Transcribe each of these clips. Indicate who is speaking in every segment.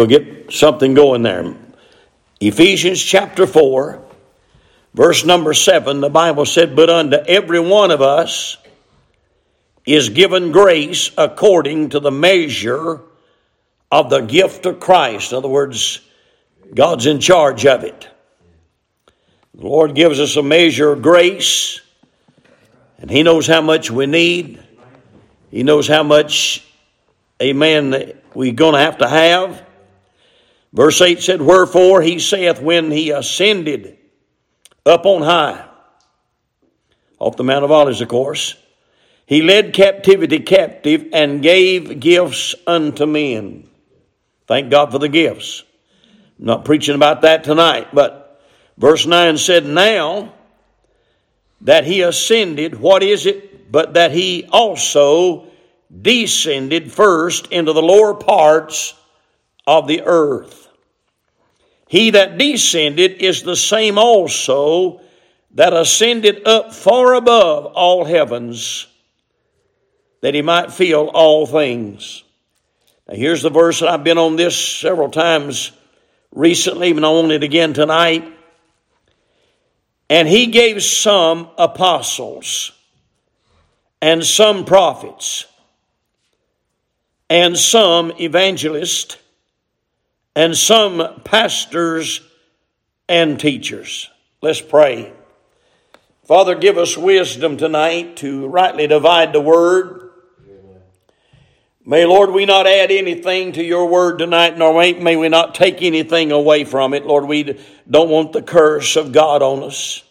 Speaker 1: we'll get something going there. Ephesians chapter 4, verse number 7, the Bible said, But unto every one of us is given grace according to the measure of the gift of Christ. In other words, God's in charge of it. The Lord gives us a measure of grace, and He knows how much we need. He knows how much, amen, we're going to have to have. Verse 8 said, Wherefore he saith, when he ascended up on high, off the Mount of Olives, of course, he led captivity captive and gave gifts unto men. Thank God for the gifts. I'm not preaching about that tonight, but verse 9 said, Now that he ascended, what is it? But that he also descended first into the lower parts of the earth. He that descended is the same also that ascended up far above all heavens, that he might fill all things. Now, here's the verse that I've been on this several times recently, even on it again tonight. And he gave some apostles and some prophets and some evangelists and some pastors and teachers. Let's pray. Father, give us wisdom tonight to rightly divide the word. May, Lord, we not add anything to your word tonight, nor may we not take anything away from it. Lord, we don't want the curse of God on us.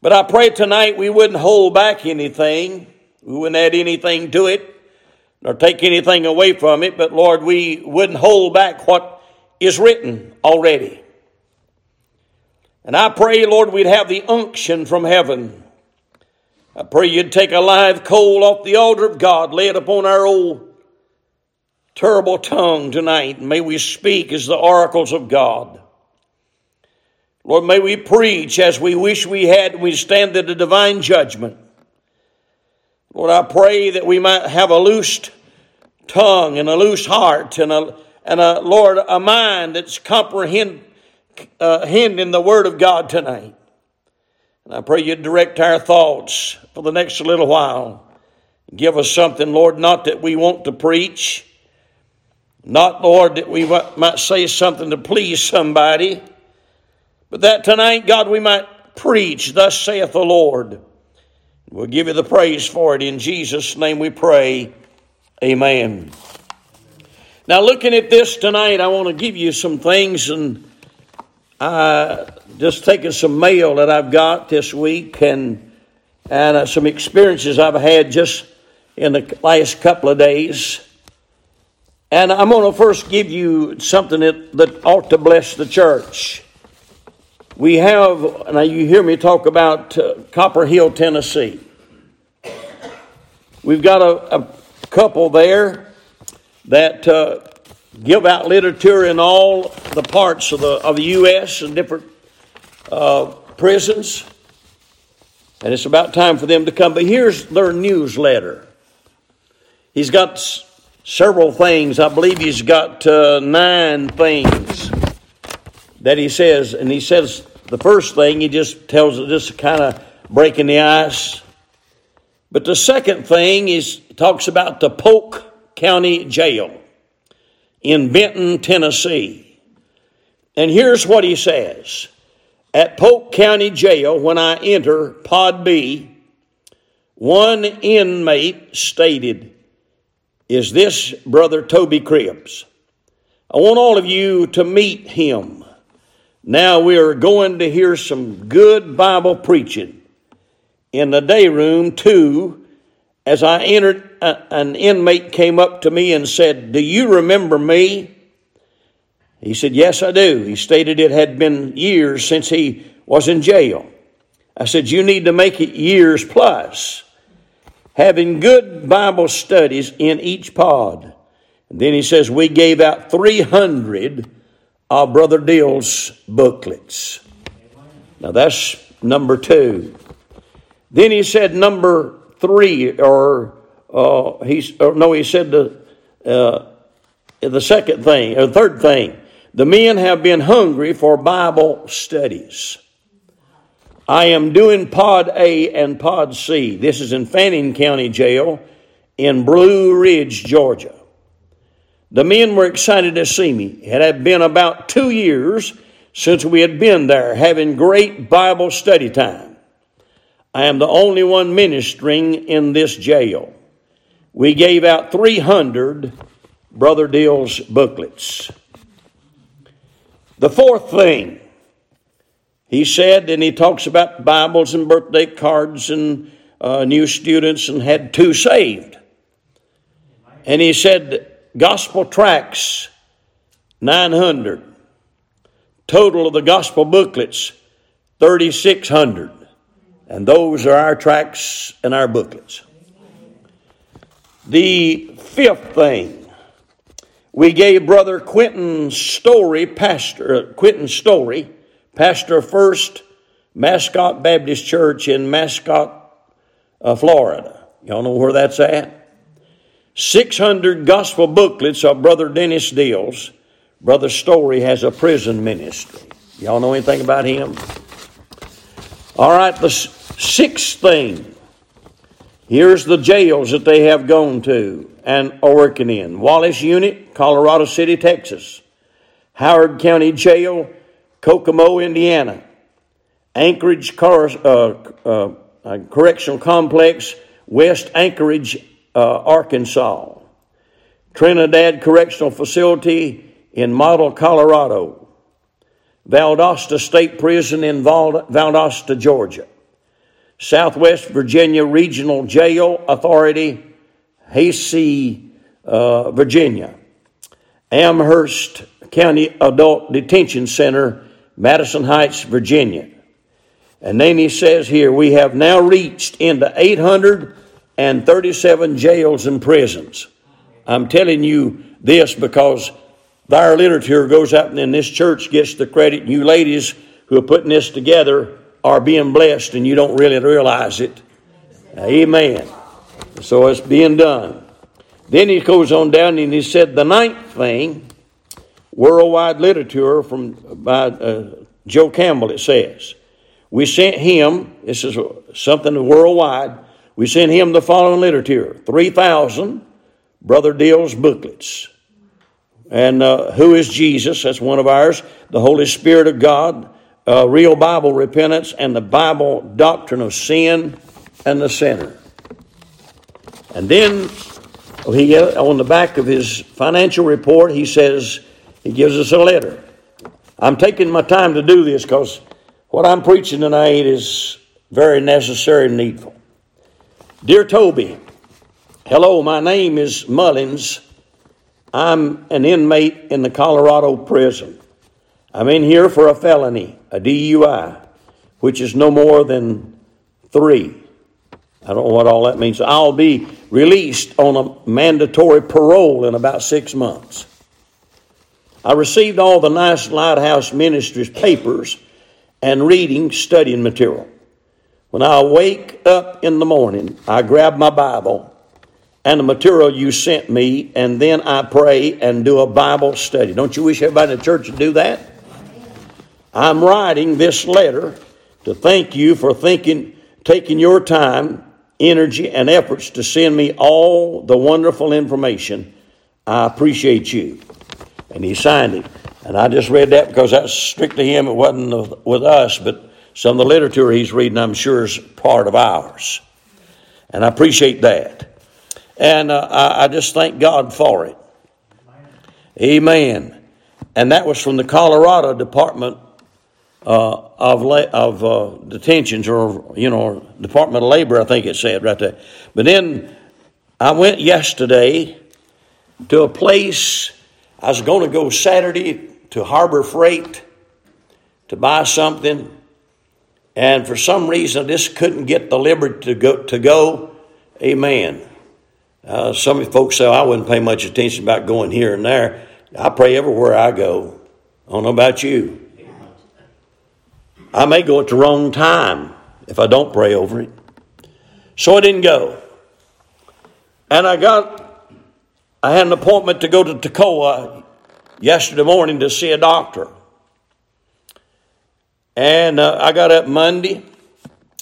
Speaker 1: But I pray tonight we wouldn't hold back anything, we wouldn't add anything to it nor take anything away from it, but Lord, we wouldn't hold back what is written already. And I pray, Lord, we'd have the unction from heaven. I pray you'd take a live coal off the altar of God, lay it upon our old terrible tongue tonight, may we speak as the oracles of God. Lord, may we preach as we wish we had, we stand at the divine judgment. Lord, I pray that we might have a loosed tongue and a loose heart and a, and a Lord, a mind that's comprehending uh, the Word of God tonight. And I pray you direct our thoughts for the next little while. Give us something, Lord, not that we want to preach, not, Lord, that we might say something to please somebody, but that tonight, God, we might preach, thus saith the Lord. We'll give you the praise for it. In Jesus' name we pray. Amen. Now, looking at this tonight, I want to give you some things and I just taking some mail that I've got this week and and uh, some experiences I've had just in the last couple of days. And I'm going to first give you something that, that ought to bless the church. We have, now you hear me talk about uh, Copper Hill, Tennessee. We've got a, a couple there that uh, give out literature in all the parts of the, of the U.S. and different uh, prisons. And it's about time for them to come. But here's their newsletter. He's got s- several things. I believe he's got uh, nine things that he says. And he says the first thing, he just tells it just kind of breaking the ice. But the second thing is talks about the Polk County Jail in Benton, Tennessee. And here's what he says. At Polk County Jail, when I enter Pod B, one inmate stated, Is this Brother Toby Cribbs? I want all of you to meet him. Now we are going to hear some good Bible preaching. In the day room, too, as I entered, uh, an inmate came up to me and said, Do you remember me? He said, Yes, I do. He stated it had been years since he was in jail. I said, You need to make it years plus. Having good Bible studies in each pod. And then he says, We gave out 300 of Brother Dill's booklets. Now that's number two. Then he said, Number three, or uh, he's, or no, he said, the, uh, the second thing, or third thing, the men have been hungry for Bible studies. I am doing Pod A and Pod C. This is in Fannin County Jail in Blue Ridge, Georgia. The men were excited to see me. It had been about two years since we had been there having great Bible study time. I am the only one ministering in this jail. We gave out 300 Brother Dill's booklets. The fourth thing, he said, and he talks about Bibles and birthday cards and uh, new students and had two saved. And he said, gospel tracts, 900. Total of the gospel booklets, 3,600. And those are our tracts and our booklets. The fifth thing, we gave Brother Quentin Story, Pastor uh, Quentin Story, pastor First Mascotte Baptist Church in Mascotte, uh, Florida. Y'all know where that's at? 600 gospel booklets of Brother Dennis Dills. Brother Story has a prison ministry. Y'all know anything about him? All right, the sixth thing. Here's the jails that they have gone to and are working in Wallace Unit, Colorado City, Texas. Howard County Jail, Kokomo, Indiana. Anchorage Car, uh, uh, Correctional Complex, West Anchorage, uh, Arkansas, Trinidad Correctional Facility in Model, Colorado, Valdosta State Prison in Valdosta, Georgia, Southwest Virginia Regional Jail Authority, Haysi, uh, Virginia, Amherst County Adult Detention Center, Madison Heights, Virginia. And then he says here, we have now reached into 800 and 37 jails and prisons. I'm telling you this because our literature goes out and then this church gets the credit. You ladies who are putting this together are being blessed and you don't really realize it. Amen. So it's being done. Then he goes on down and he said the ninth thing, worldwide literature from by uh, Joe Campbell. It says we sent him. This is something worldwide we sent him the following literature 3,000 Brother Dill's booklets. And uh, who is Jesus? That's one of ours. The Holy Spirit of God, uh, real Bible repentance, and the Bible doctrine of sin and the sinner. And then he on the back of his financial report, he says he gives us a letter. I'm taking my time to do this because what I'm preaching tonight is very necessary and needful. Dear Toby, hello, my name is Mullins. I'm an inmate in the Colorado prison. I'm in here for a felony, a DUI, which is no more than three. I don't know what all that means. I'll be released on a mandatory parole in about six months. I received all the nice Lighthouse Ministries papers and reading, studying material. When I wake up in the morning, I grab my Bible and the material you sent me, and then I pray and do a Bible study. Don't you wish everybody in the church would do that? I'm writing this letter to thank you for thinking, taking your time, energy, and efforts to send me all the wonderful information. I appreciate you. And he signed it. And I just read that because that's strictly him. It wasn't with us, but some of the literature he's reading, I'm sure, is part of ours. And I appreciate that. And uh, I, I, just thank God for it. Amen. And that was from the Colorado Department uh, of of uh, Detentions, or you know, Department of Labor, I think it said right there. But then I went yesterday to a place. I was going to go Saturday to Harbor Freight to buy something and for some reason, I just couldn't get the liberty to go. To go. Amen. Uh, some folks say I wouldn't pay much attention about going here and there. I pray everywhere I go. I don't know about you. I may go at the wrong time if I don't pray over it. So I didn't go. And I got I had an appointment to go to Toccoa yesterday morning to see a doctor. And uh, I got up Monday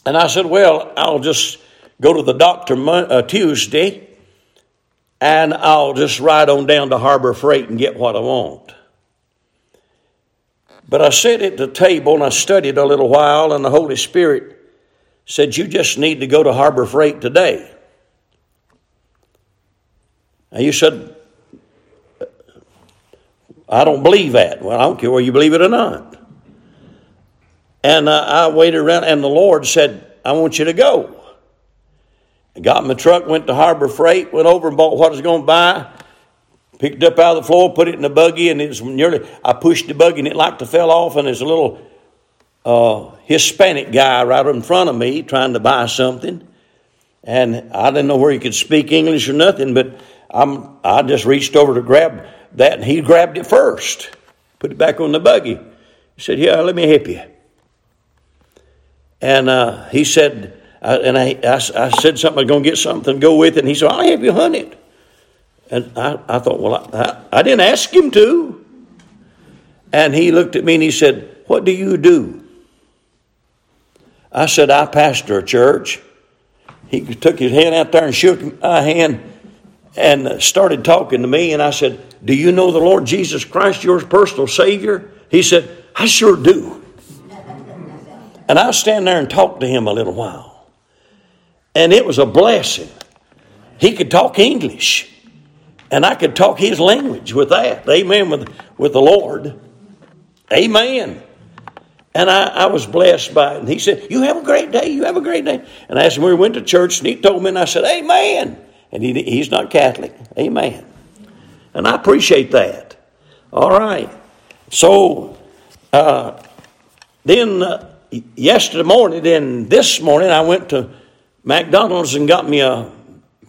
Speaker 1: and I said, Well, I'll just go to the doctor uh, Tuesday and I'll just ride on down to Harbor Freight and get what I want. But I sat at the table and I studied a little while, and the Holy Spirit said, You just need to go to Harbor Freight today. And you said, I don't believe that. Well, I don't care whether you believe it or not. And uh, I waited around, and the Lord said, I want you to go. I got in my truck, went to Harbor Freight, went over and bought what I was going to buy, picked it up out of the floor, put it in the buggy, and it was nearly, I pushed the buggy and it like to fell off, and there's a little uh, Hispanic guy right in front of me trying to buy something. And I didn't know where he could speak English or nothing, but I'm, I just reached over to grab that, and he grabbed it first, put it back on the buggy. He said, Yeah, let me help you. And uh, he said, I, and I, I, I, said something, I'm going to get something to go with it. And he said, I'll help you hunt it. And I, I thought, well, I, I didn't ask him to. And he looked at me and he said, What do you do? I said, I pastor a church. He took his hand out there and shook my hand and started talking to me. And I said, Do you know the Lord Jesus Christ, your personal Savior? He said, I sure do. And I stand there and talk to him a little while. And it was a blessing. He could talk English. And I could talk his language with that. Amen. With, with the Lord. Amen. And I, I was blessed by it. And he said, You have a great day. You have a great day. And I asked him where he went to church, and he told me, and I said, Amen. And he, he's not Catholic. Amen. And I appreciate that. All right. So uh, then uh, yesterday morning, then this morning, I went to McDonald's and got me a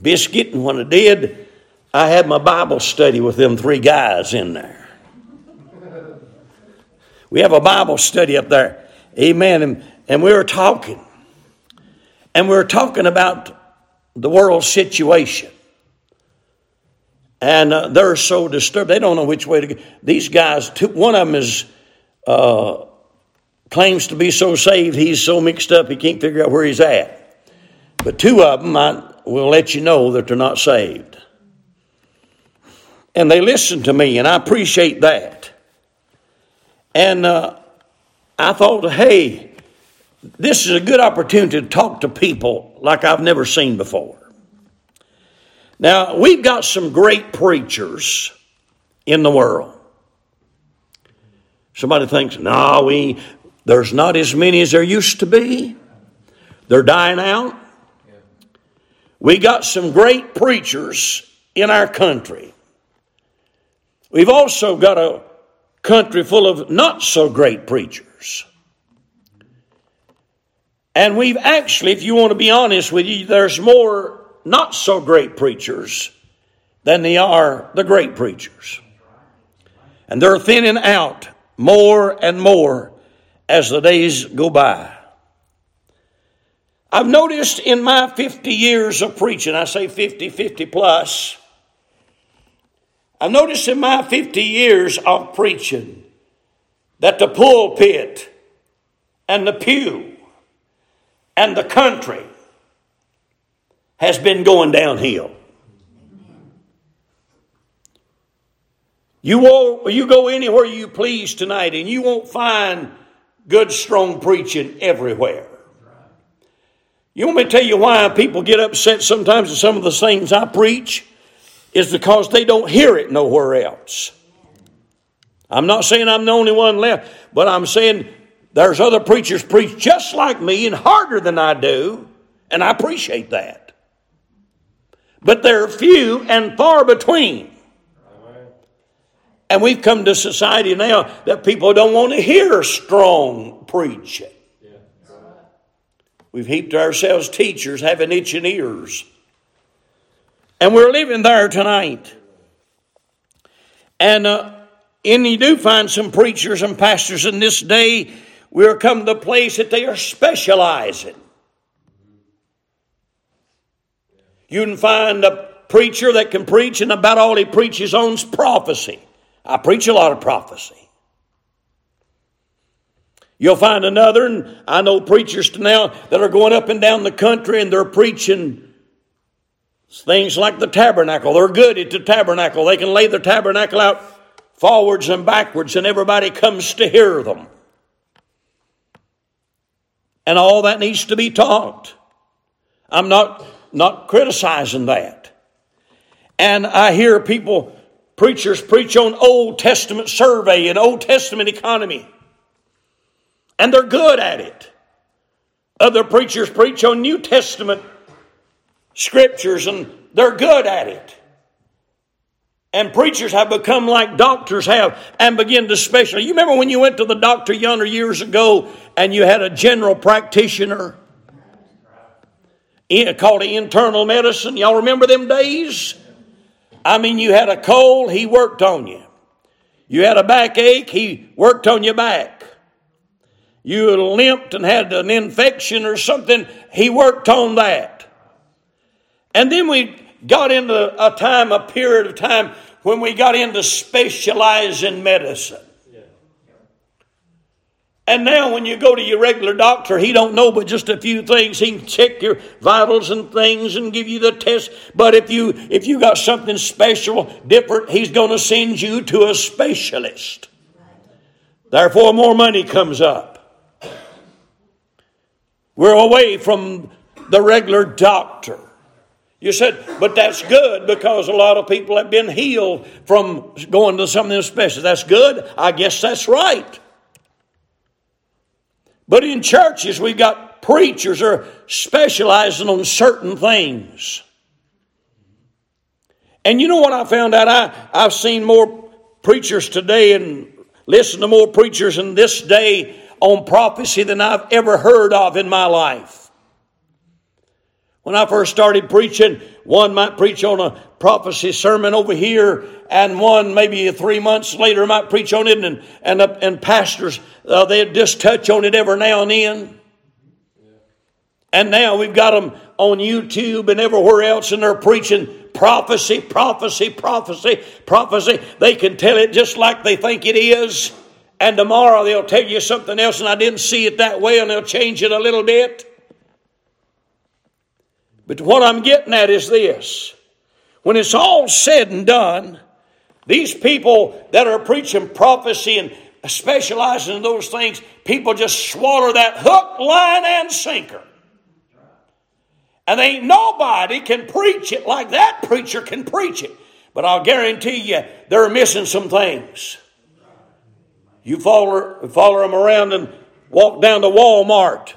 Speaker 1: biscuit, and when I did, I had my Bible study with them three guys in there. We have a Bible study up there. Amen. And, and we were talking. And we were talking about the world situation. And uh, they're so disturbed. They don't know which way to go. These guys, two, one of them is uh, claims to be so saved, he's so mixed up, he can't figure out where he's at. But two of them I will let you know that they're not saved. And they listen to me, and I appreciate that. And uh, I thought, hey, this is a good opportunity to talk to people like I've never seen before. Now, we've got some great preachers in the world. Somebody thinks, no, we, there's not as many as there used to be. They're dying out. We got some great preachers in our country. We've also got a country full of not so great preachers. And we've actually, if you want to be honest with you, there's more not so great preachers than they are the great preachers. And they're thinning out more and more as the days go by. I've noticed in my 50 years of preaching, I say 50, 50 plus, I've noticed in my 50 years of preaching that the pulpit and the pew and the country has been going downhill. You, will, you go anywhere you please tonight and you won't find good, strong preaching everywhere. You want me to tell you why people get upset sometimes at some of the things I preach? Is because they don't hear it nowhere else. I'm not saying I'm the only one left, but I'm saying there's other preachers preach just like me and harder than I do, and I appreciate that. But they're few and far between. And we've come to society now that people don't want to hear strong preaching. We've heaped ourselves teachers having itching ears. And we're living there tonight. And, uh, and you do find some preachers and pastors in this day, we're come to the place that they are specializing. You can find a preacher that can preach, and about all he preaches on is prophecy. I preach a lot of prophecy. You'll find another, and I know preachers now that are going up and down the country and they're preaching things like the tabernacle. They're good at the tabernacle. They can lay the tabernacle out forwards and backwards, and everybody comes to hear them. And all that needs to be taught. I'm not, not criticizing that. And I hear people, preachers, preach on Old Testament survey and Old Testament economy and they're good at it. Other preachers preach on New Testament scriptures and they're good at it. And preachers have become like doctors have and begin to specialize. You remember when you went to the doctor yonder years ago and you had a general practitioner called internal medicine? Y'all remember them days? I mean, you had a cold, he worked on you. You had a backache, he worked on your back you limped and had an infection or something, he worked on that. And then we got into a time, a period of time when we got into specializing medicine. And now when you go to your regular doctor, he don't know but just a few things. He can check your vitals and things and give you the test. But if you if you got something special, different, he's going to send you to a specialist. Therefore, more money comes up. We're away from the regular doctor. You said, but that's good because a lot of people have been healed from going to something special. That's good. I guess that's right. But in churches, we've got preachers are specializing on certain things. And you know what I found out? I, I've seen more preachers today and listened to more preachers in this day on prophecy than I've ever heard of in my life. When I first started preaching, one might preach on a prophecy sermon over here, and one maybe three months later might preach on it, and and, uh, and pastors uh, they'd just touch on it every now and then. And now we've got them on YouTube and everywhere else, and they're preaching prophecy, prophecy, prophecy, prophecy. They can tell it just like they think it is. And tomorrow they'll tell you something else, and I didn't see it that way, and they'll change it a little bit. But what I'm getting at is this when it's all said and done, these people that are preaching prophecy and specializing in those things, people just swallow that hook, line, and sinker. And ain't nobody can preach it like that preacher can preach it. But I'll guarantee you, they're missing some things. You follow, follow them around and walk down to Walmart.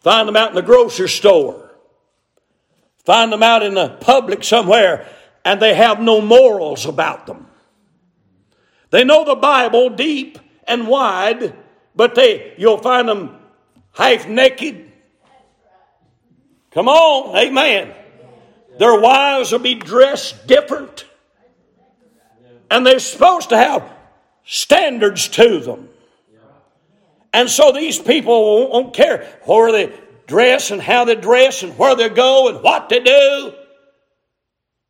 Speaker 1: Find them out in the grocery store. Find them out in the public somewhere, and they have no morals about them. They know the Bible deep and wide, but they you'll find them half naked. Come on, amen. Their wives will be dressed different. And they're supposed to have standards to them. And so these people won't care where they dress and how they dress and where they go and what they do.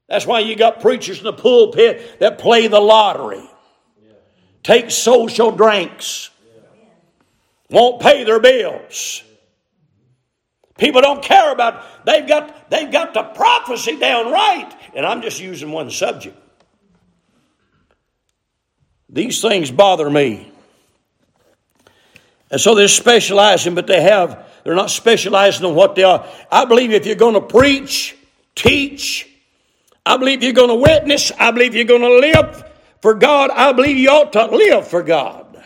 Speaker 1: That's why you got preachers in the pulpit that play the lottery, take social drinks, won't pay their bills. People don't care about they've got they've got the prophecy down right. And I'm just using one subject. These things bother me. And so they're specializing, but they have, they're not specializing on what they are. I believe if you're going to preach, teach, I believe you're going to witness, I believe you're going to live for God, I believe you ought to live for God.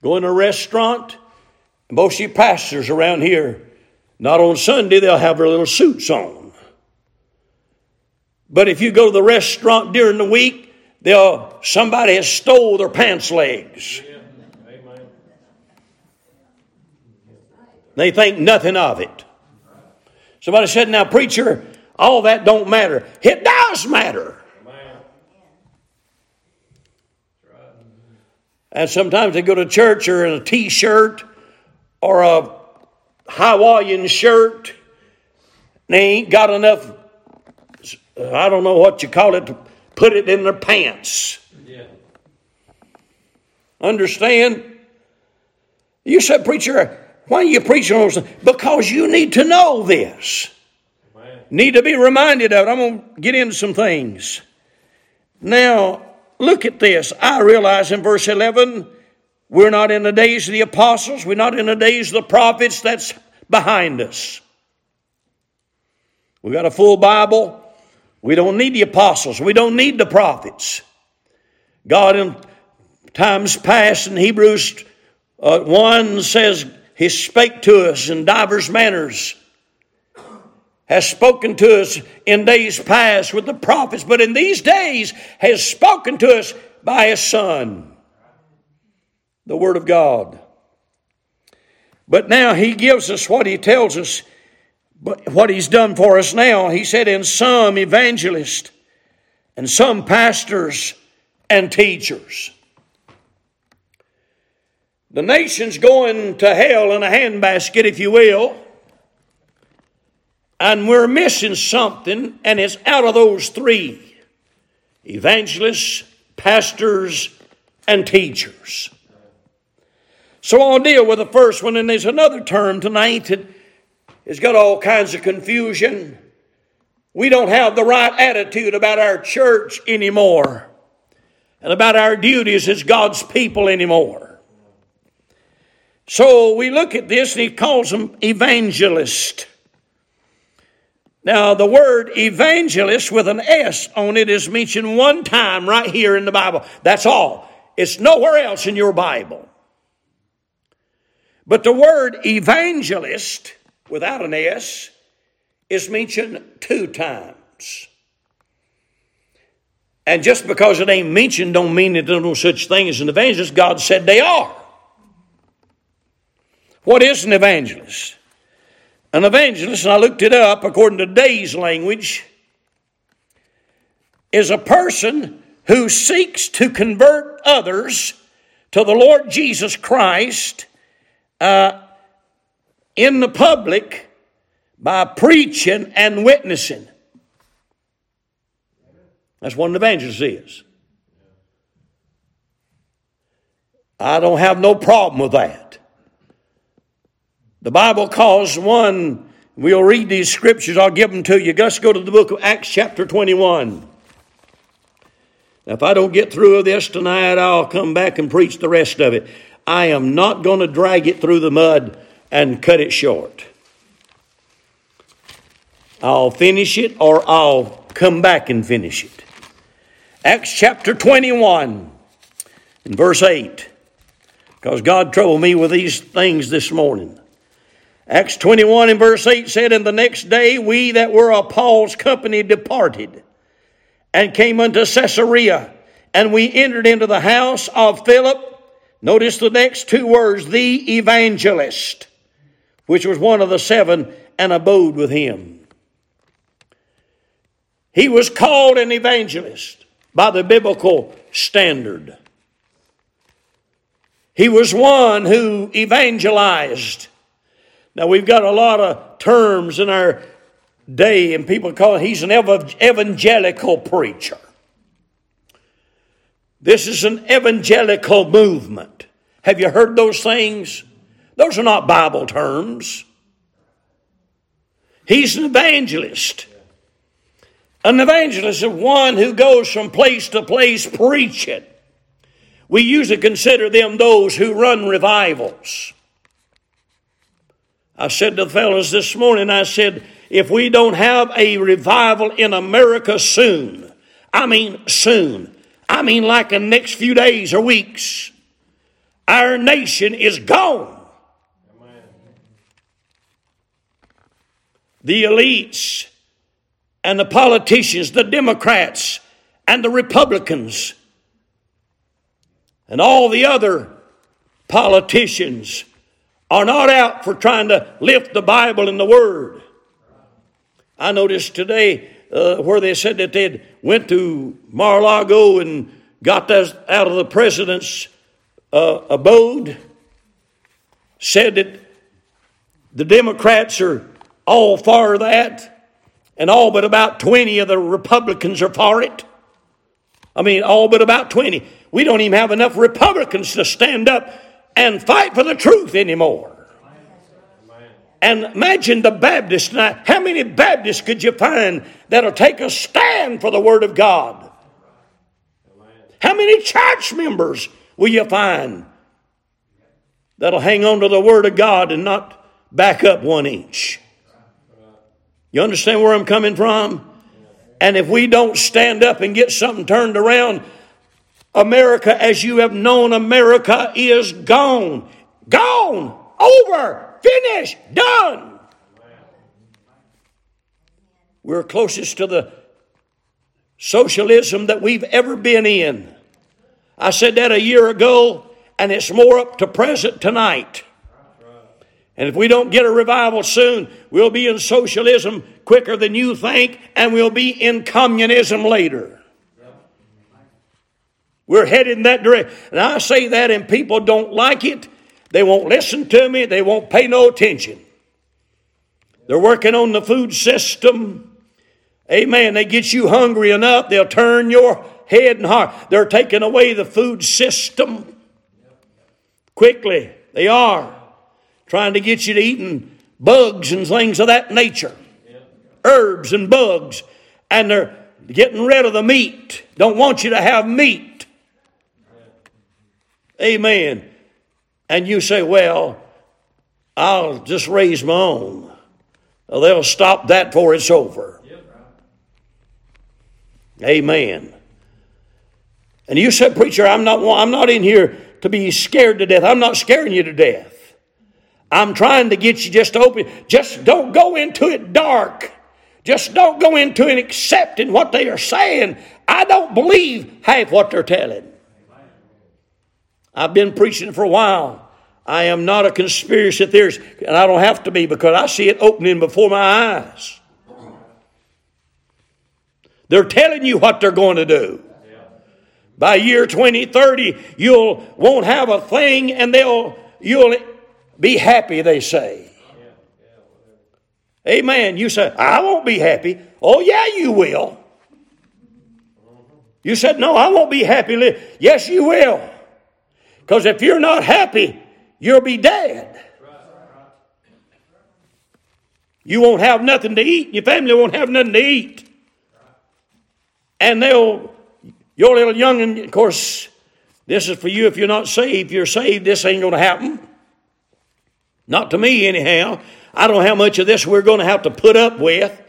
Speaker 1: Go in a restaurant, most of you pastors around here, not on Sunday, they'll have their little suits on. But if you go to the restaurant during the week, they'll somebody has stole their pants legs. They think nothing of it. Somebody said, "Now, preacher, all that don't matter." It does matter. And sometimes they go to church or in a t-shirt or a Hawaiian shirt they ain't got enough, I don't know what you call it, put it in their pants. Yeah. Understand? You said, Preacher, why are you preaching on this? Because you need to know this. Amen. Need to be reminded of it. I'm going to get into some things. Now, look at this. I realize in verse 11, we're not in the days of the apostles, we're not in the days of the prophets. That's behind us. We got a full Bible. We don't need the apostles. We don't need the prophets. God, in times past, in Hebrews uh, 1 says, He spake to us in divers manners, has spoken to us in days past with the prophets, but in these days has spoken to us by His Son, the Word of God. But now He gives us what He tells us, but what He's done for us now. He said, in some evangelists and some pastors and teachers. The nation's going to hell in a handbasket, if you will. And we're missing something, and it's out of those three evangelists, pastors, and teachers. So I'll deal with the first one, and there's another term tonight that has got all kinds of confusion. We don't have the right attitude about our church anymore and about our duties as God's people anymore. So we look at this and he calls them evangelist. Now, the word evangelist with an S on it is mentioned one time right here in the Bible. That's all. It's nowhere else in your Bible. But the word evangelist without an S is mentioned two times. And just because it ain't mentioned don't mean that there's no such thing as an evangelist. God said they are. What is an evangelist? An evangelist, and I looked it up according to today's language, is a person who seeks to convert others to the Lord Jesus Christ uh, in the public by preaching and witnessing. That's what an evangelist is. I don't have no problem with that. The Bible calls one, we'll read these scriptures, I'll give them to you. Let's go to the book of Acts, chapter 21. Now, if I don't get through with this tonight, I'll come back and preach the rest of it. I am not going to drag it through the mud and cut it short. I'll finish it or I'll come back and finish it. Acts chapter 21 and verse 8. Because God troubled me with these things this morning. Acts 21 and verse 8 said, And the next day we that were of Paul's company departed and came unto Caesarea, and we entered into the house of Philip. Notice the next two words, the evangelist, which was one of the seven, and abode with him. He was called an evangelist by the biblical standard. He was one who evangelized. Now, we've got a lot of terms in our day, and people call he's an evangelical preacher. This is an evangelical movement. Have you heard those things? Those are not Bible terms. He's an evangelist. An evangelist is one who goes from place to place preaching. We usually consider them those who run revivals. I said to the fellows this morning, I said, if we don't have a revival in America soon, I mean soon, I mean like in the next few days or weeks, our nation is gone. The elites and the politicians, the Democrats and the Republicans, and all the other politicians are not out for trying to lift the Bible and the Word. I noticed today uh, where they said that they went to Mar-a-Lago and got us out of the president's uh, abode, said that the Democrats are all for that. and all but about 20 of the Republicans are for it. I mean, all but about 20. We don't even have enough Republicans to stand up and fight for the truth anymore. And imagine the Baptists tonight. How many Baptists could you find that'll take a stand for the Word of God? How many church members will you find that'll hang on to the Word of God and not back up one inch? You understand where I'm coming from? And if we don't stand up and get something turned around, America, as you have known, America is gone. Gone. Over. Finished. Done. We're closest to the socialism that we've ever been in. I said that a year ago, and it's more up to present tonight. And if we don't get a revival soon, we'll be in socialism quicker than you think, and we'll be in communism later. We're headed in that direction. And I say that, and people don't like it. They won't listen to me, they won't pay no attention. They're working on the food system. Amen. They get you hungry enough, they'll turn your head and heart. They're taking away the food system quickly. They are trying to get you to eating bugs and things of that nature, herbs and bugs, and they're getting rid of the meat. Don't want you to have meat. Amen. And you say, well, I'll just raise my own. They'll stop that before it's over. Amen. And you said, preacher, I'm not, I'm not in here to be scared to death. I'm not scaring you to death. I'm trying to get you just to open. Just don't go into it dark. Just don't go into it accepting what they are saying. I don't believe half what they're telling. I've been preaching for a while. I am not a conspiracy theorist, and I don't have to be because I see it opening before my eyes. They're telling you what they're going to do. By year 2030, you'll won't have a thing and they'll you'll be happy, they say. Amen. You say, I won't be happy. Oh, yeah, you will. You said, No, I won't be happy. Yes, you will. Because if you're not happy, you'll be dead. You won't have nothing to eat. Your family won't have nothing to eat. And they'll, your little young, of course, this is for you if you're not saved. If you're saved, this ain't going to happen. Not to me, anyhow. I don't know how much of this we're going to have to put up with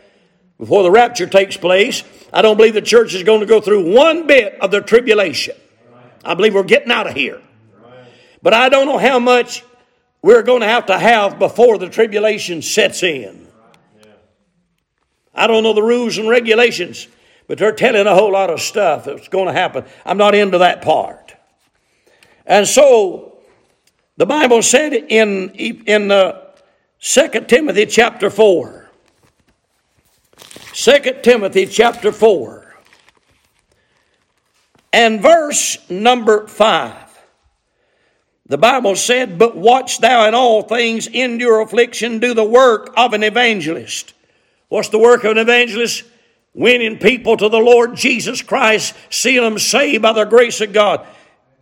Speaker 1: before the rapture takes place. I don't believe the church is going to go through one bit of the tribulation. I believe we're getting out of here. But I don't know how much we're going to have to have before the tribulation sets in. I don't know the rules and regulations, but they're telling a whole lot of stuff that's going to happen. I'm not into that part. And so the Bible said in, in uh, 2 Timothy chapter 4, 2 Timothy chapter 4, and verse number 5. The Bible said, But watch thou in all things, endure affliction, do the work of an evangelist. What's the work of an evangelist? Winning people to the Lord Jesus Christ, seeing them saved by the grace of God.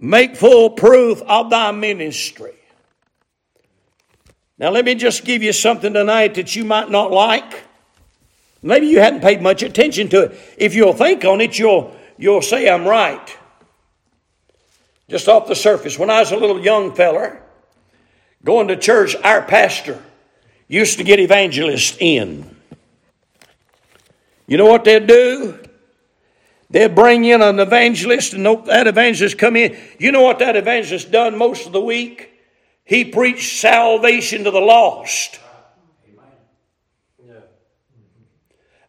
Speaker 1: Make full proof of thy ministry. Now, let me just give you something tonight that you might not like. Maybe you hadn't paid much attention to it. If you'll think on it, you'll, you'll say I'm right. Just off the surface, when I was a little young feller going to church, our pastor used to get evangelists in. You know what they'd do? They'd bring in an evangelist, and that evangelist come in. You know what that evangelist done most of the week? He preached salvation to the lost.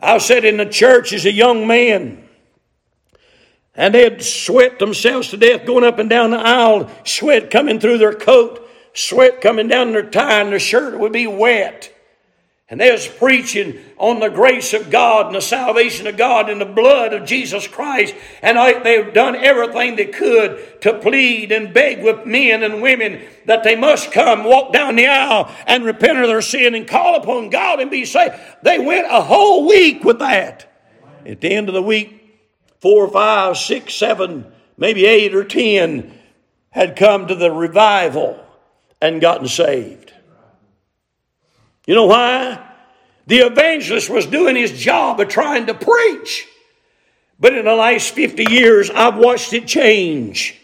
Speaker 1: I sat in the church as a young man, and they'd sweat themselves to death going up and down the aisle, sweat coming through their coat, sweat coming down their tie, and their shirt would be wet. And they was preaching on the grace of God and the salvation of God and the blood of Jesus Christ. And they've done everything they could to plead and beg with men and women that they must come, walk down the aisle and repent of their sin and call upon God and be saved. They went a whole week with that. At the end of the week, four, five, six, seven, maybe eight or ten had come to the revival and gotten saved. You know why? The evangelist was doing his job of trying to preach. But in the last 50 years, I've watched it change.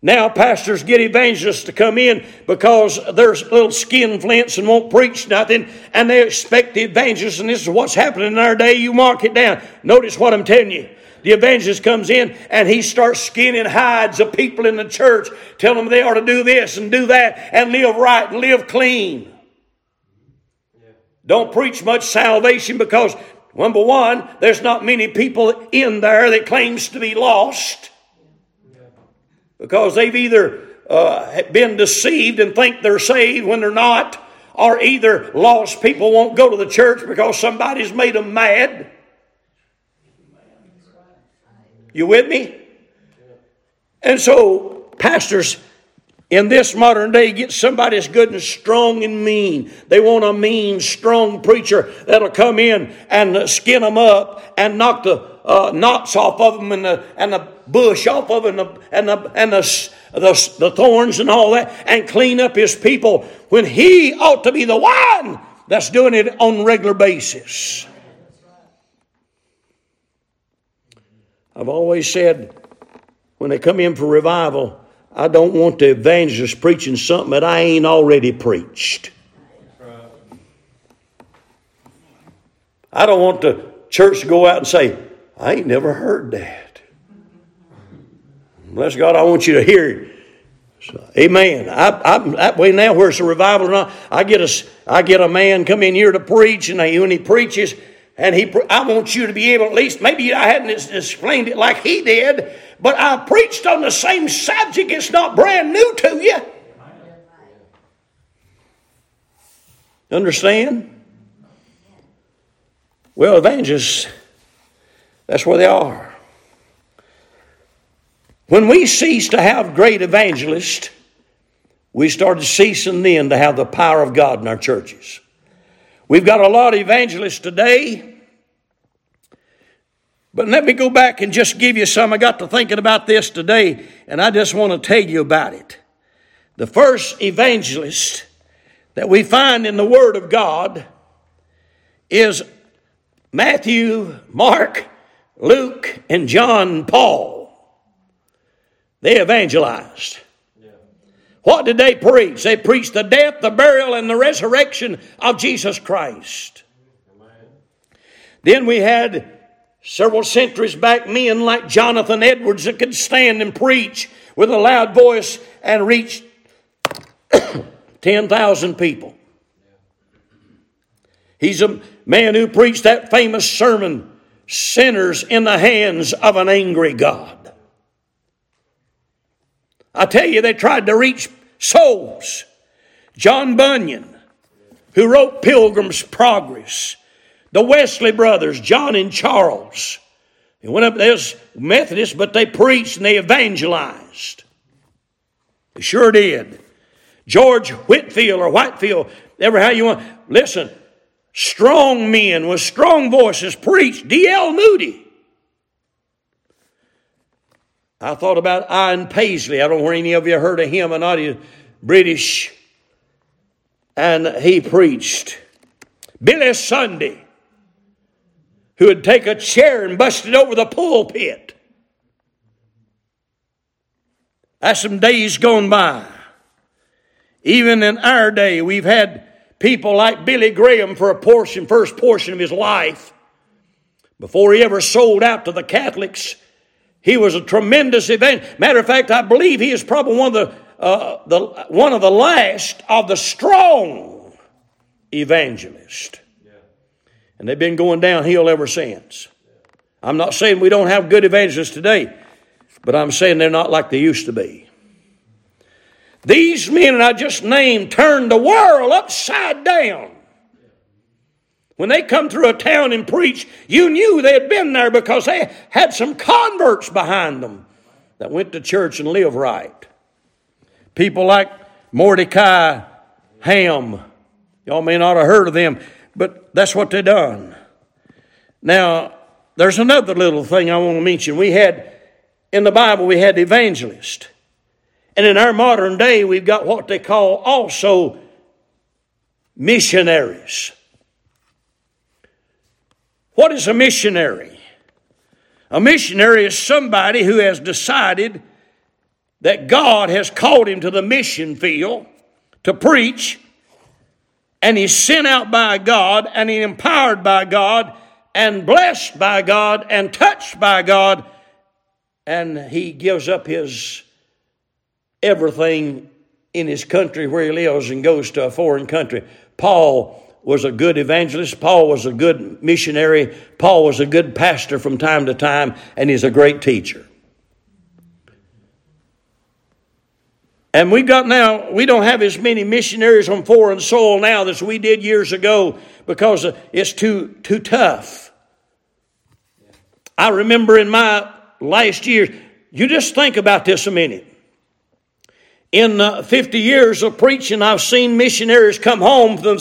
Speaker 1: Now, pastors get evangelists to come in because there's little skin flints and won't preach nothing, and they expect the evangelist, and this is what's happening in our day. You mark it down. Notice what I'm telling you. The evangelist comes in and he starts skinning hides of people in the church, telling them they ought to do this and do that and live right and live clean. Don't preach much salvation because, number one, there's not many people in there that claims to be lost because they've either uh, been deceived and think they're saved when they're not, or either lost people won't go to the church because somebody's made them mad. You with me? And so, pastors in this modern day get somebody that's good and strong and mean. They want a mean, strong preacher that'll come in and skin them up and knock the uh, knots off of them and the, and the bush off of them and the, and, the, and the, the, the thorns and all that and clean up his people when he ought to be the one that's doing it on a regular basis. I've always said when they come in for revival, I don't want the evangelist preaching something that I ain't already preached. I don't want the church to go out and say, I ain't never heard that. Bless God, I want you to hear it. So, amen. I, I, that way now, where it's a revival or not, I get a, I get a man come in here to preach, and when he preaches, and he, I want you to be able, at least, maybe I hadn't explained it like he did, but I preached on the same subject. It's not brand new to you. Understand? Well, evangelists, that's where they are. When we cease to have great evangelists, we started ceasing then to have the power of God in our churches. We've got a lot of evangelists today. But let me go back and just give you some. I got to thinking about this today, and I just want to tell you about it. The first evangelist that we find in the Word of God is Matthew, Mark, Luke, and John Paul. They evangelized. What did they preach? They preached the death, the burial, and the resurrection of Jesus Christ. Then we had several centuries back men like Jonathan Edwards that could stand and preach with a loud voice and reach 10,000 people. He's a man who preached that famous sermon, Sinners in the Hands of an Angry God. I tell you, they tried to reach souls. John Bunyan, who wrote Pilgrim's Progress, the Wesley brothers, John and Charles, they went up there as Methodists, but they preached and they evangelized. They sure did. George Whitfield or Whitefield, ever how you want. Listen, strong men with strong voices preached. D.L. Moody I thought about Ian Paisley. I don't know where any of you heard of him or not. He's British. And he preached. Billy Sunday, who would take a chair and bust it over the pulpit. That's some days gone by. Even in our day, we've had people like Billy Graham for a portion, first portion of his life, before he ever sold out to the Catholics he was a tremendous event. Matter of fact, I believe he is probably one of the, uh, the one of the last of the strong evangelists. And they've been going downhill ever since. I'm not saying we don't have good evangelists today, but I'm saying they're not like they used to be. These men I just named turned the world upside down When they come through a town and preach, you knew they had been there because they had some converts behind them that went to church and lived right. People like Mordecai Ham. Y'all may not have heard of them, but that's what they done. Now, there's another little thing I want to mention. We had, in the Bible, we had evangelists. And in our modern day, we've got what they call also missionaries. What is a missionary? A missionary is somebody who has decided that God has called him to the mission field to preach, and he's sent out by God, and he's empowered by God, and blessed by God, and touched by God, and he gives up his everything in his country where he lives and goes to a foreign country. Paul was a good evangelist. Paul was a good missionary. Paul was a good pastor from time to time, and he's a great teacher. And we've got now, we don't have as many missionaries on foreign soil now as we did years ago because it's too, too tough. I remember in my last years, you just think about this a minute. In uh, 50 years of preaching, I've seen missionaries come home from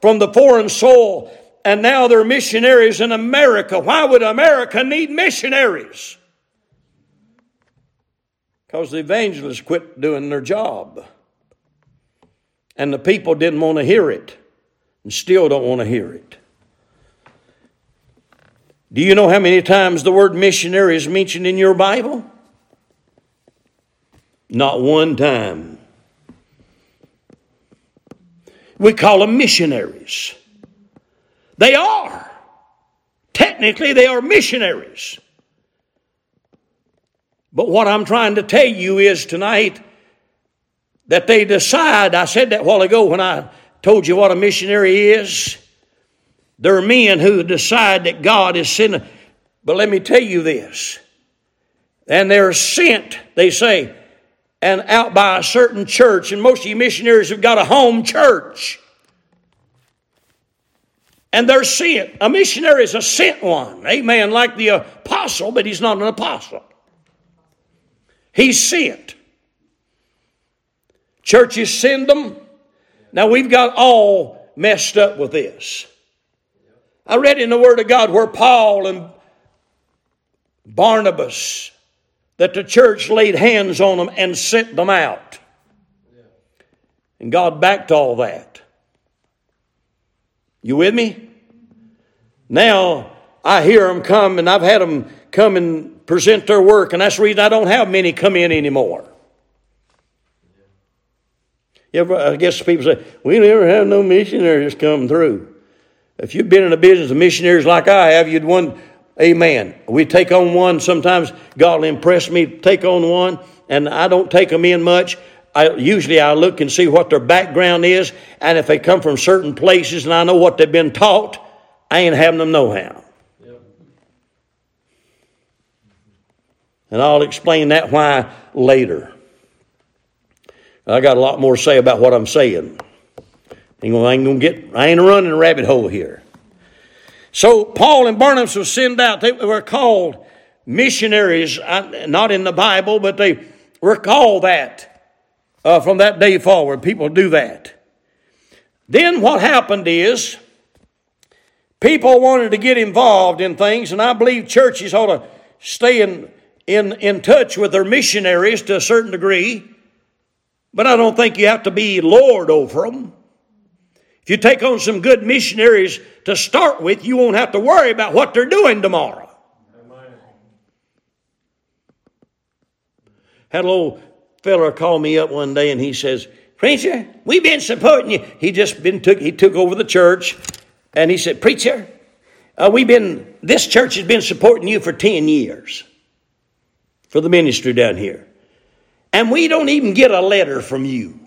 Speaker 1: from the foreign soil, and now they're missionaries in America. Why would America need missionaries? Because the evangelists quit doing their job. And the people didn't want to hear it, and still don't want to hear it. Do you know how many times the word missionary is mentioned in your Bible? Not one time. We call them missionaries. They are. Technically, they are missionaries. But what I'm trying to tell you is tonight that they decide, I said that while ago when I told you what a missionary is. There are men who decide that God is sending. But let me tell you this. And they're sent, they say, and out by a certain church. And most of you missionaries have got a home church. And they're sent. A missionary is a sent one. Amen. Like the apostle, but he's not an apostle. He's sent. Churches send them. Now we've got all messed up with this. I read in the Word of God where Paul and Barnabas that the church laid hands on them and sent them out. And God backed all that. You with me? Now I hear them come, and I've had them come and present their work, and that's the reason I don't have many come in anymore. Ever, I guess people say, we never have no missionaries come through. If you've been in a business of missionaries like I have, you'd one Amen. We take on one. Sometimes God will impress me take on one, and I don't take them in much. I, usually I look and see what their background is, and if they come from certain places and I know what they've been taught, I ain't having them no how. And I'll explain that why later. I got a lot more to say about what I'm saying. I ain't gonna get. I ain't running a rabbit hole here. So Paul and Barnabas were sent out. They were called missionaries, not in the Bible, but they were called that uh, from that day forward. People do that. Then what happened is people wanted to get involved in things, and I believe churches ought to stay in, in, in touch with their missionaries to a certain degree, but I don't think you have to be Lord over them. If you take on some good missionaries to start with, you won't have to worry about what they're doing tomorrow. Had a little fella call me up one day and he says, Preacher, we've been supporting you. He just been took he took over the church and he said, Preacher, uh, we've been this church has been supporting you for 10 years for the ministry down here. And we don't even get a letter from you.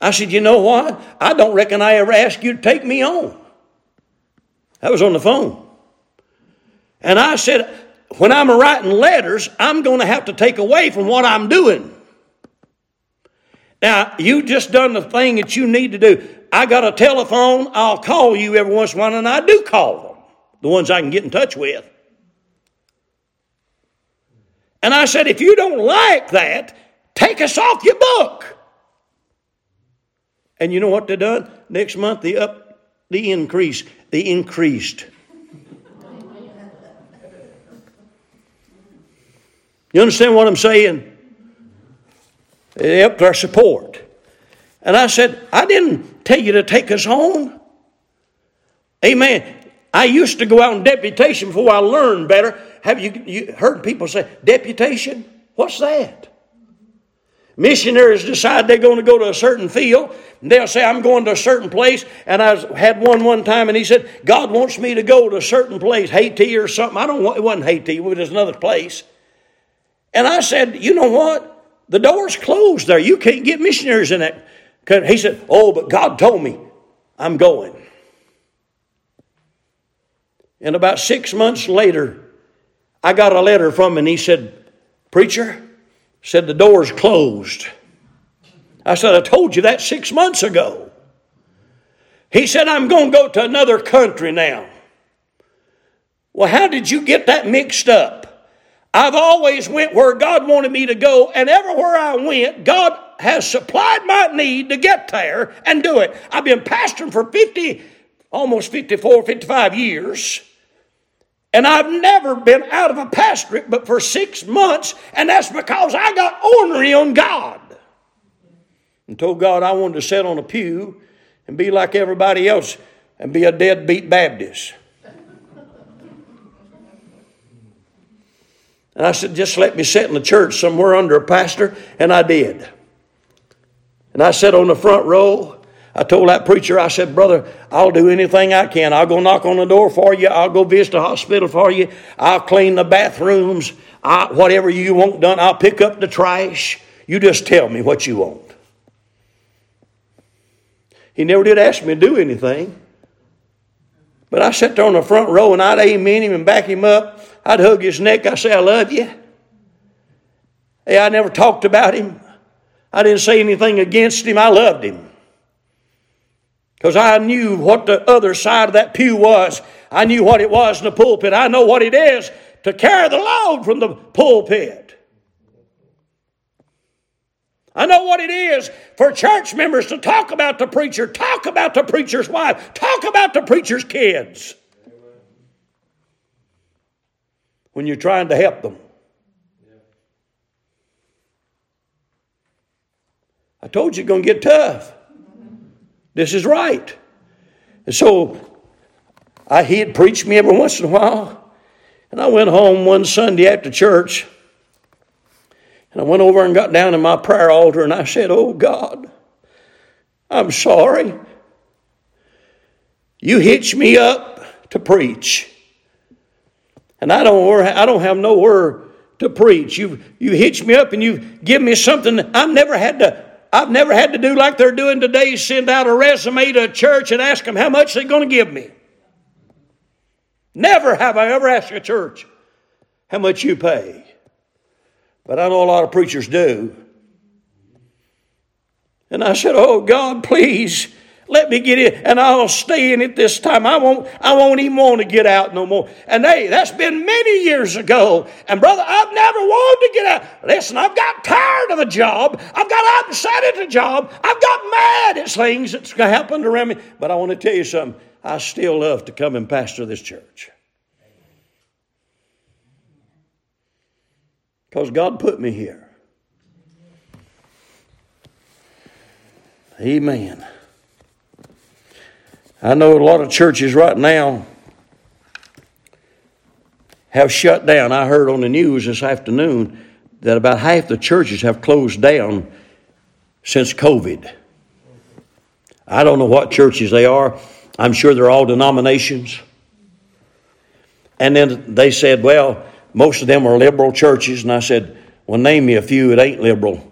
Speaker 1: I said, You know what? I don't reckon I ever asked you to take me on. I was on the phone. And I said, When I'm writing letters, I'm going to have to take away from what I'm doing. Now, you just done the thing that you need to do. I got a telephone. I'll call you every once in a while, and I do call them, the ones I can get in touch with. And I said, if you don't like that, take us off your book. And you know what they done? Next month, the up, the increase, they increased. You understand what I'm saying? They upped our support. And I said, I didn't tell you to take us home. Amen. I used to go out on deputation before I learned better. Have you, you heard people say, deputation? What's that? Missionaries decide they're going to go to a certain field. And they'll say, I'm going to a certain place. And I had one one time, and he said, God wants me to go to a certain place, Haiti or something. I don't want, it wasn't Haiti, it was another place. And I said, You know what? The door's closed there. You can't get missionaries in that. He said, Oh, but God told me I'm going. And about six months later, I got a letter from him, and he said, Preacher, said the door's closed. I said, I told you that six months ago. He said, I'm going to go to another country now. Well, how did you get that mixed up? I've always went where God wanted me to go, and everywhere I went, God has supplied my need to get there and do it. I've been pastoring for 50, almost 54, 55 years. And I've never been out of a pastorate but for six months, and that's because I got ornery on God. And told God I wanted to sit on a pew and be like everybody else and be a deadbeat Baptist. And I said, just let me sit in the church somewhere under a pastor, and I did. And I sat on the front row. I told that preacher, I said, Brother, I'll do anything I can. I'll go knock on the door for you. I'll go visit the hospital for you. I'll clean the bathrooms. I, whatever you want done, I'll pick up the trash. You just tell me what you want. He never did ask me to do anything. But I sat there on the front row and I'd amen him and back him up. I'd hug his neck. I'd say, I love you. Hey, I never talked about him. I didn't say anything against him. I loved him. Because I knew what the other side of that pew was. I knew what it was in the pulpit. I know what it is to carry the load from the pulpit. I know what it is for church members to talk about the preacher, talk about the preacher's wife, talk about the preacher's kids. when you're trying to help them. I told you it's going to get tough. This is right. And so I, he'd preach me every once in a while. And I went home one Sunday after church. And I went over and got down in my prayer altar and I said, Oh God, I'm sorry. You hitched me up to preach and I don't, I don't have nowhere to preach. You, you hitch me up and you give me something I've never had to, I've never had to do like they're doing today, send out a resume to a church and ask them how much they're going to give me. Never have I ever asked a church how much you pay. But I know a lot of preachers do. And I said, Oh God, please let me get in, and I'll stay in it this time. I won't, I won't even want to get out no more. And hey, that's been many years ago. And brother, I've never wanted to get out. Listen, I've got tired of a job. I've got upset at a job. I've got mad at things that's happened around me. But I want to tell you something. I still love to come and pastor this church. Because God put me here. Amen. I know a lot of churches right now have shut down. I heard on the news this afternoon that about half the churches have closed down since COVID. I don't know what churches they are. I'm sure they're all denominations. And then they said, well, most of them are liberal churches. And I said, well, name me a few that ain't liberal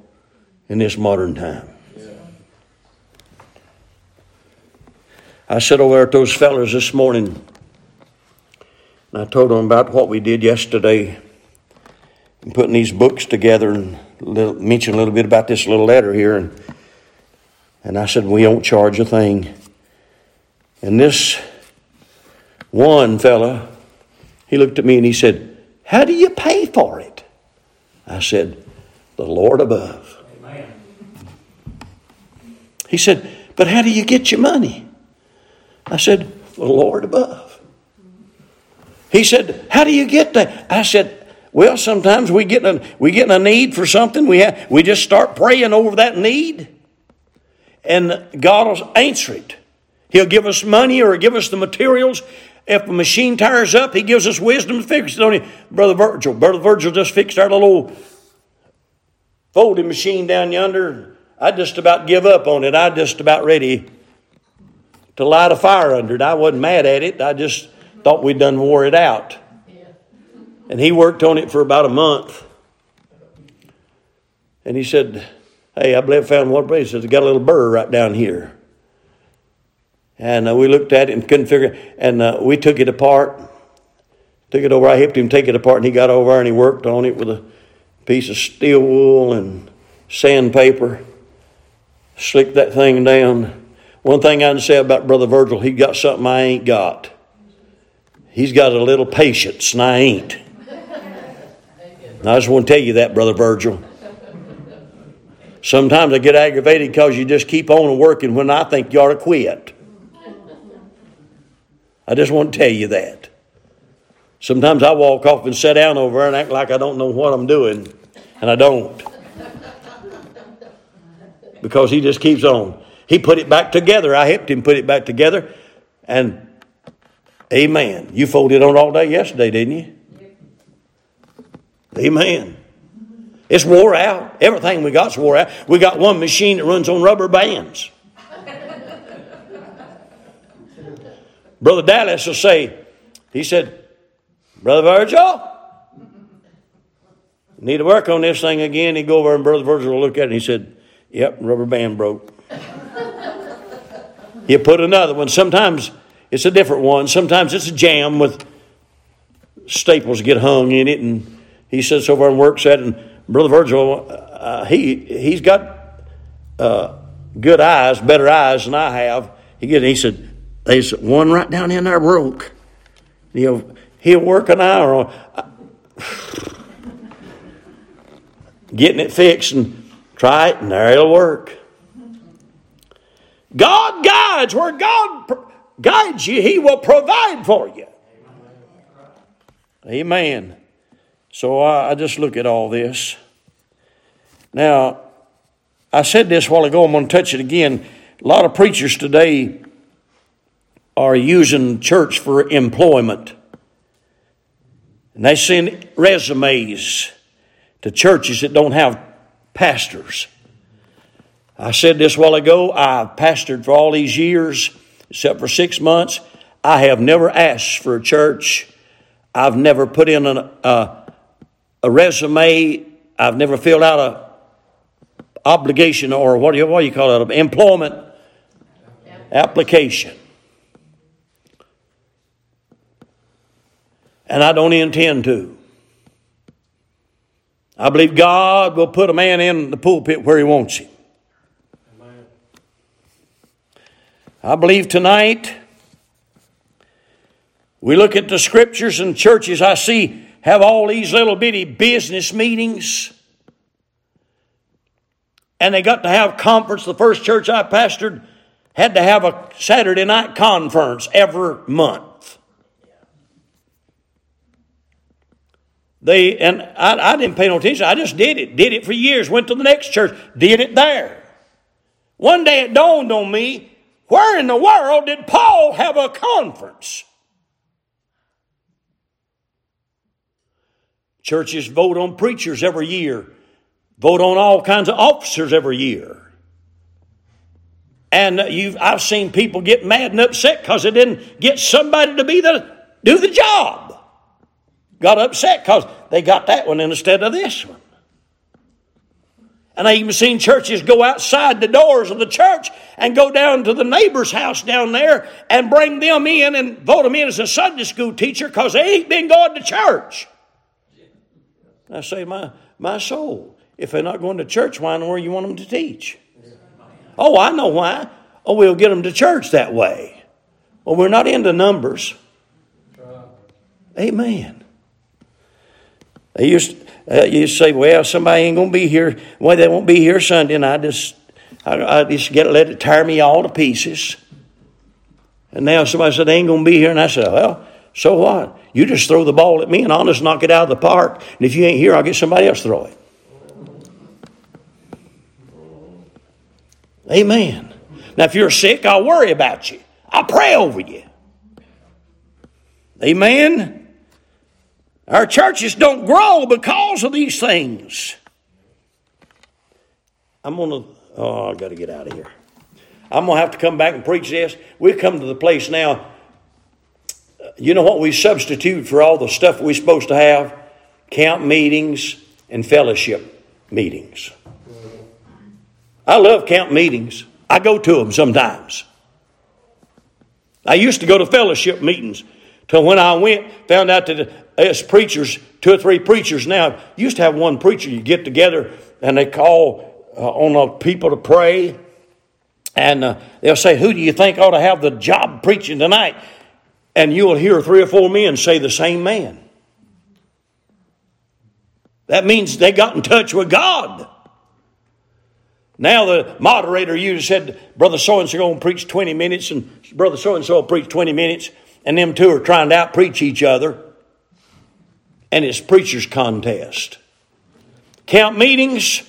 Speaker 1: in this modern time. I sat over at those fellows this morning and I told them about what we did yesterday and putting these books together and little, mention a little bit about this little letter here. And And I said, We don't charge a thing. And this one fella, he looked at me and he said, How do you pay for it? I said, The Lord above. Amen. He said, But how do you get your money? I said, The Lord above. He said, How do you get that? I said, well, sometimes we get a, we get a need for something. We have, we just start praying over that need, and God will answer it. He'll give us money or give us the materials. If a machine tires up, He gives us wisdom to fix it. Don't he? Brother Virgil, Brother Virgil just fixed our little folding machine down yonder. I just about give up on it. I just about ready to light a fire under it. I wasn't mad at it. I just thought we'd done wore it out. And he worked on it for about a month. And he said, Hey, I believe I found one place. He says, it's got a little burr right down here. And uh, we looked at it and couldn't figure it And uh, we took it apart. Took it over. I helped him take it apart. And he got over and he worked on it with a piece of steel wool and sandpaper. Slicked that thing down. One thing I can say about Brother Virgil, he got something I ain't got. He's got a little patience, and I ain't. I just want to tell you that, Brother Virgil. Sometimes I get aggravated because you just keep on working when I think you ought to quit. I just want to tell you that. Sometimes I walk off and sit down over and act like I don't know what I'm doing, and I don't. Because he just keeps on. He put it back together. I helped him put it back together, and amen. You folded on all day yesterday, didn't you? Amen. It's wore out. Everything we got's wore out. We got one machine that runs on rubber bands. Brother Dallas will say, he said, Brother Virgil, need to work on this thing again. He'd go over and Brother Virgil will look at it and he said, Yep, rubber band broke. He'll put another one. Sometimes it's a different one. Sometimes it's a jam with staples get hung in it and he sits over and works at it. And Brother Virgil, uh, he, he's got uh, good eyes, better eyes than I have. He, get, he said, there's one right down in there broke. He'll, he'll work an hour on getting it fixed and try it, and there it'll work. God guides where God guides you, He will provide for you. Amen. So I, I just look at all this. Now, I said this a while ago, I'm going to touch it again. A lot of preachers today are using church for employment. And they send resumes to churches that don't have pastors. I said this while ago. I've pastored for all these years, except for six months. I have never asked for a church. I've never put in an, a, a resume. I've never filled out a obligation or what do you, what do you call it? an Employment application. And I don't intend to. I believe God will put a man in the pulpit where he wants him. I believe tonight we look at the scriptures and churches I see have all these little bitty business meetings. And they got to have conference. The first church I pastored had to have a Saturday night conference every month. They and I, I didn't pay no attention. I just did it. Did it for years. Went to the next church. Did it there. One day it dawned on me, where in the world did Paul have a conference? Churches vote on preachers every year, vote on all kinds of officers every year. And I've seen people get mad and upset because they didn't get somebody to be the, do the job. Got upset because they got that one instead of this one. And I even seen churches go outside the doors of the church and go down to the neighbor's house down there and bring them in and vote them in as a Sunday school teacher because they ain't been going to church. I say, my, my soul, if they're not going to church, why in the world you want them to teach? Oh, I know why. Oh, we'll get them to church that way. Well, we're not into numbers. Amen. They used, uh, you say, well, somebody ain't going to be here. Well, they won't be here Sunday, and I just, I, I just get let it tear me all to pieces. And now somebody said they ain't going to be here, and I said, well, so what? You just throw the ball at me, and I'll just knock it out of the park. And if you ain't here, I'll get somebody else to throw it. Amen. Now, if you're sick, I'll worry about you. I'll pray over you. Amen. Our churches don't grow because of these things. I'm going to, oh, i got to get out of here. I'm going to have to come back and preach this. We've come to the place now. You know what we substitute for all the stuff we're supposed to have? Camp meetings and fellowship meetings. I love camp meetings. I go to them sometimes. I used to go to fellowship meetings till when I went, found out that as preachers, two or three preachers now, used to have one preacher, you get together and they call uh, on the people to pray. And uh, they'll say, Who do you think ought to have the job preaching tonight? And you will hear three or four men say the same man. That means they got in touch with God. Now the moderator you said, Brother so and so to preach 20 minutes, and Brother so and so will preach 20 minutes, and them two are trying to out preach each other. And it's preacher's contest. Camp meetings,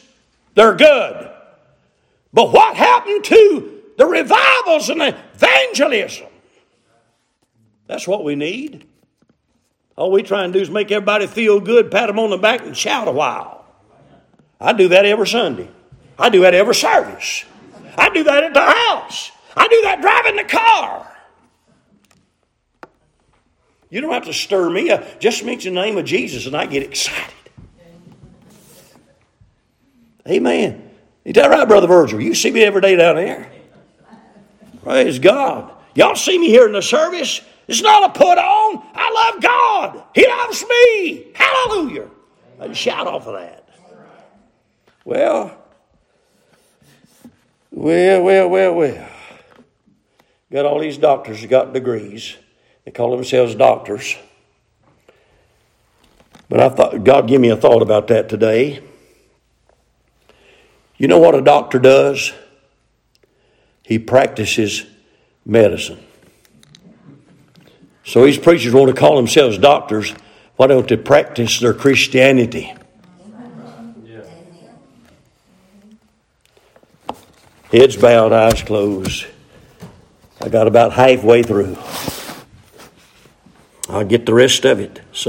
Speaker 1: they're good. But what happened to the revivals and evangelism? That's what we need. All we try and do is make everybody feel good, pat them on the back, and shout a while. I do that every Sunday. I do that every service. I do that at the house. I do that driving the car. You don't have to stir me. I just mention the name of Jesus and I get excited. Amen. Is that right, Brother Virgil? You see me every day down there. Praise God. Y'all see me here in the service? It's not a put on. I love God. He loves me. Hallelujah. I shout off of that. Well, well, well, well, well. Got all these doctors got degrees. They call themselves doctors. But I thought God give me a thought about that today. You know what a doctor does? He practices medicine. So these preachers want to call themselves doctors. Why don't they practice their Christianity? Heads bowed, eyes closed. I got about halfway through. I'll get the rest of it. Some